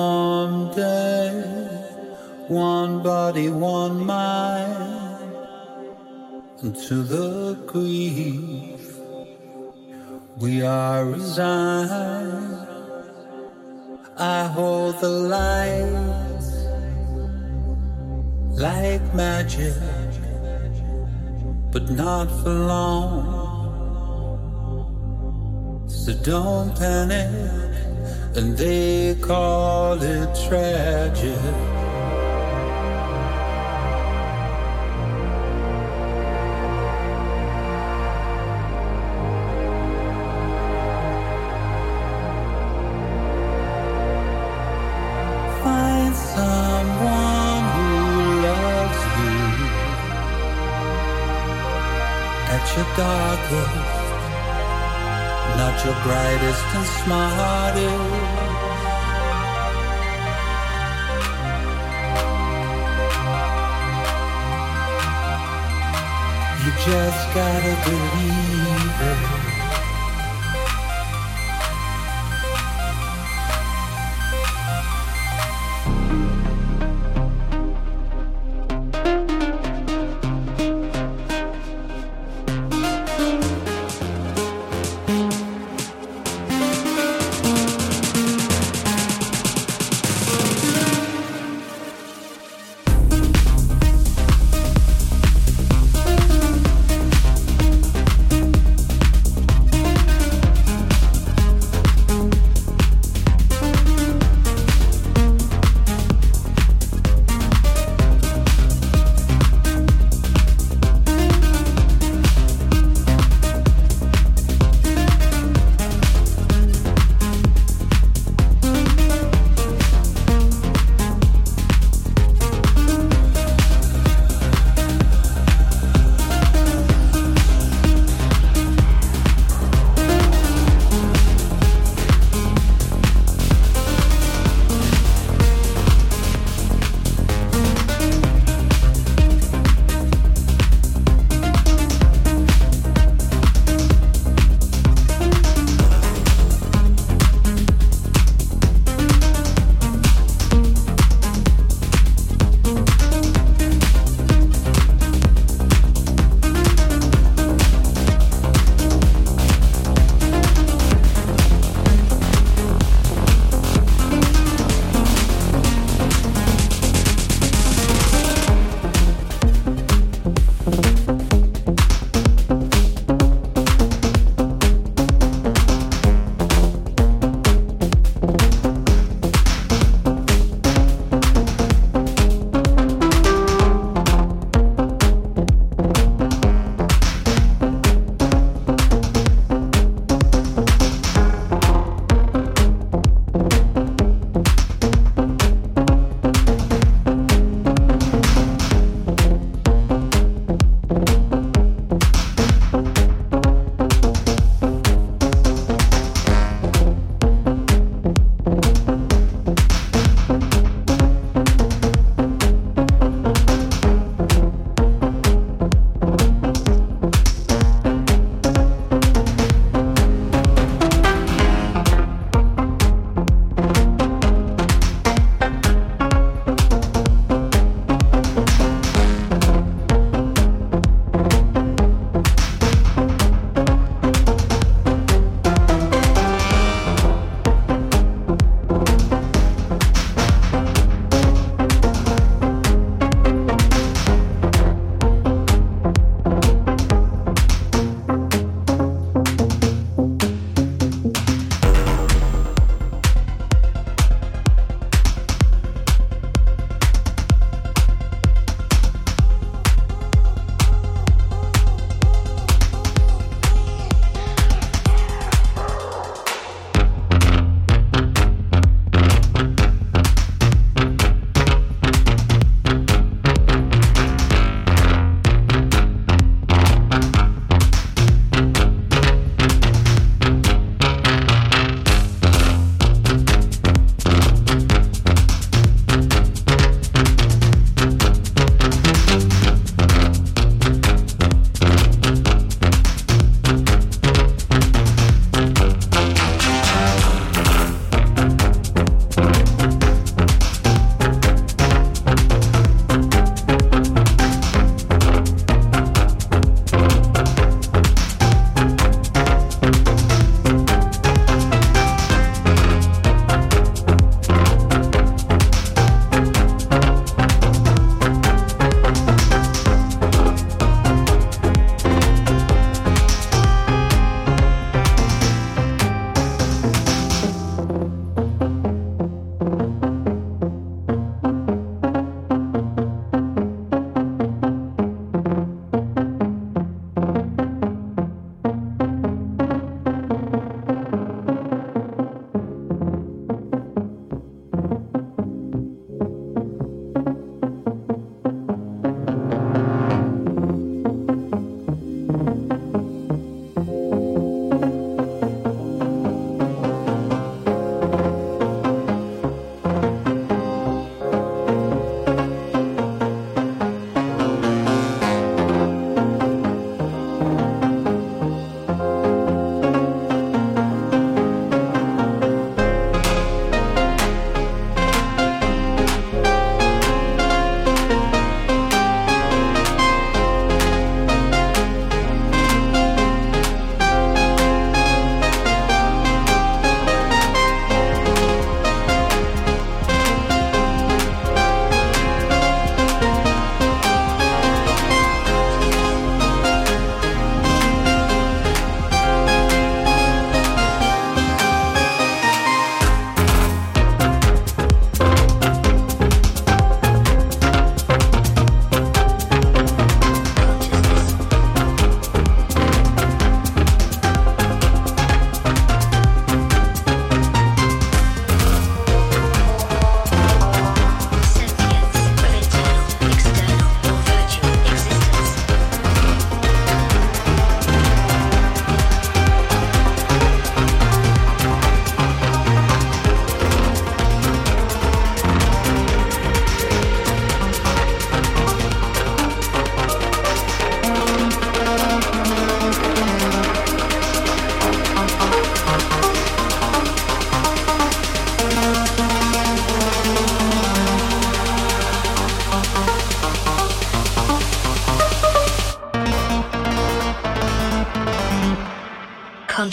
someday. One body, one mind, to the grief we are resigned. I hold the light like magic, but not for long. So don't panic and they call it tragic. Your brightest and smartest. You just gotta believe it.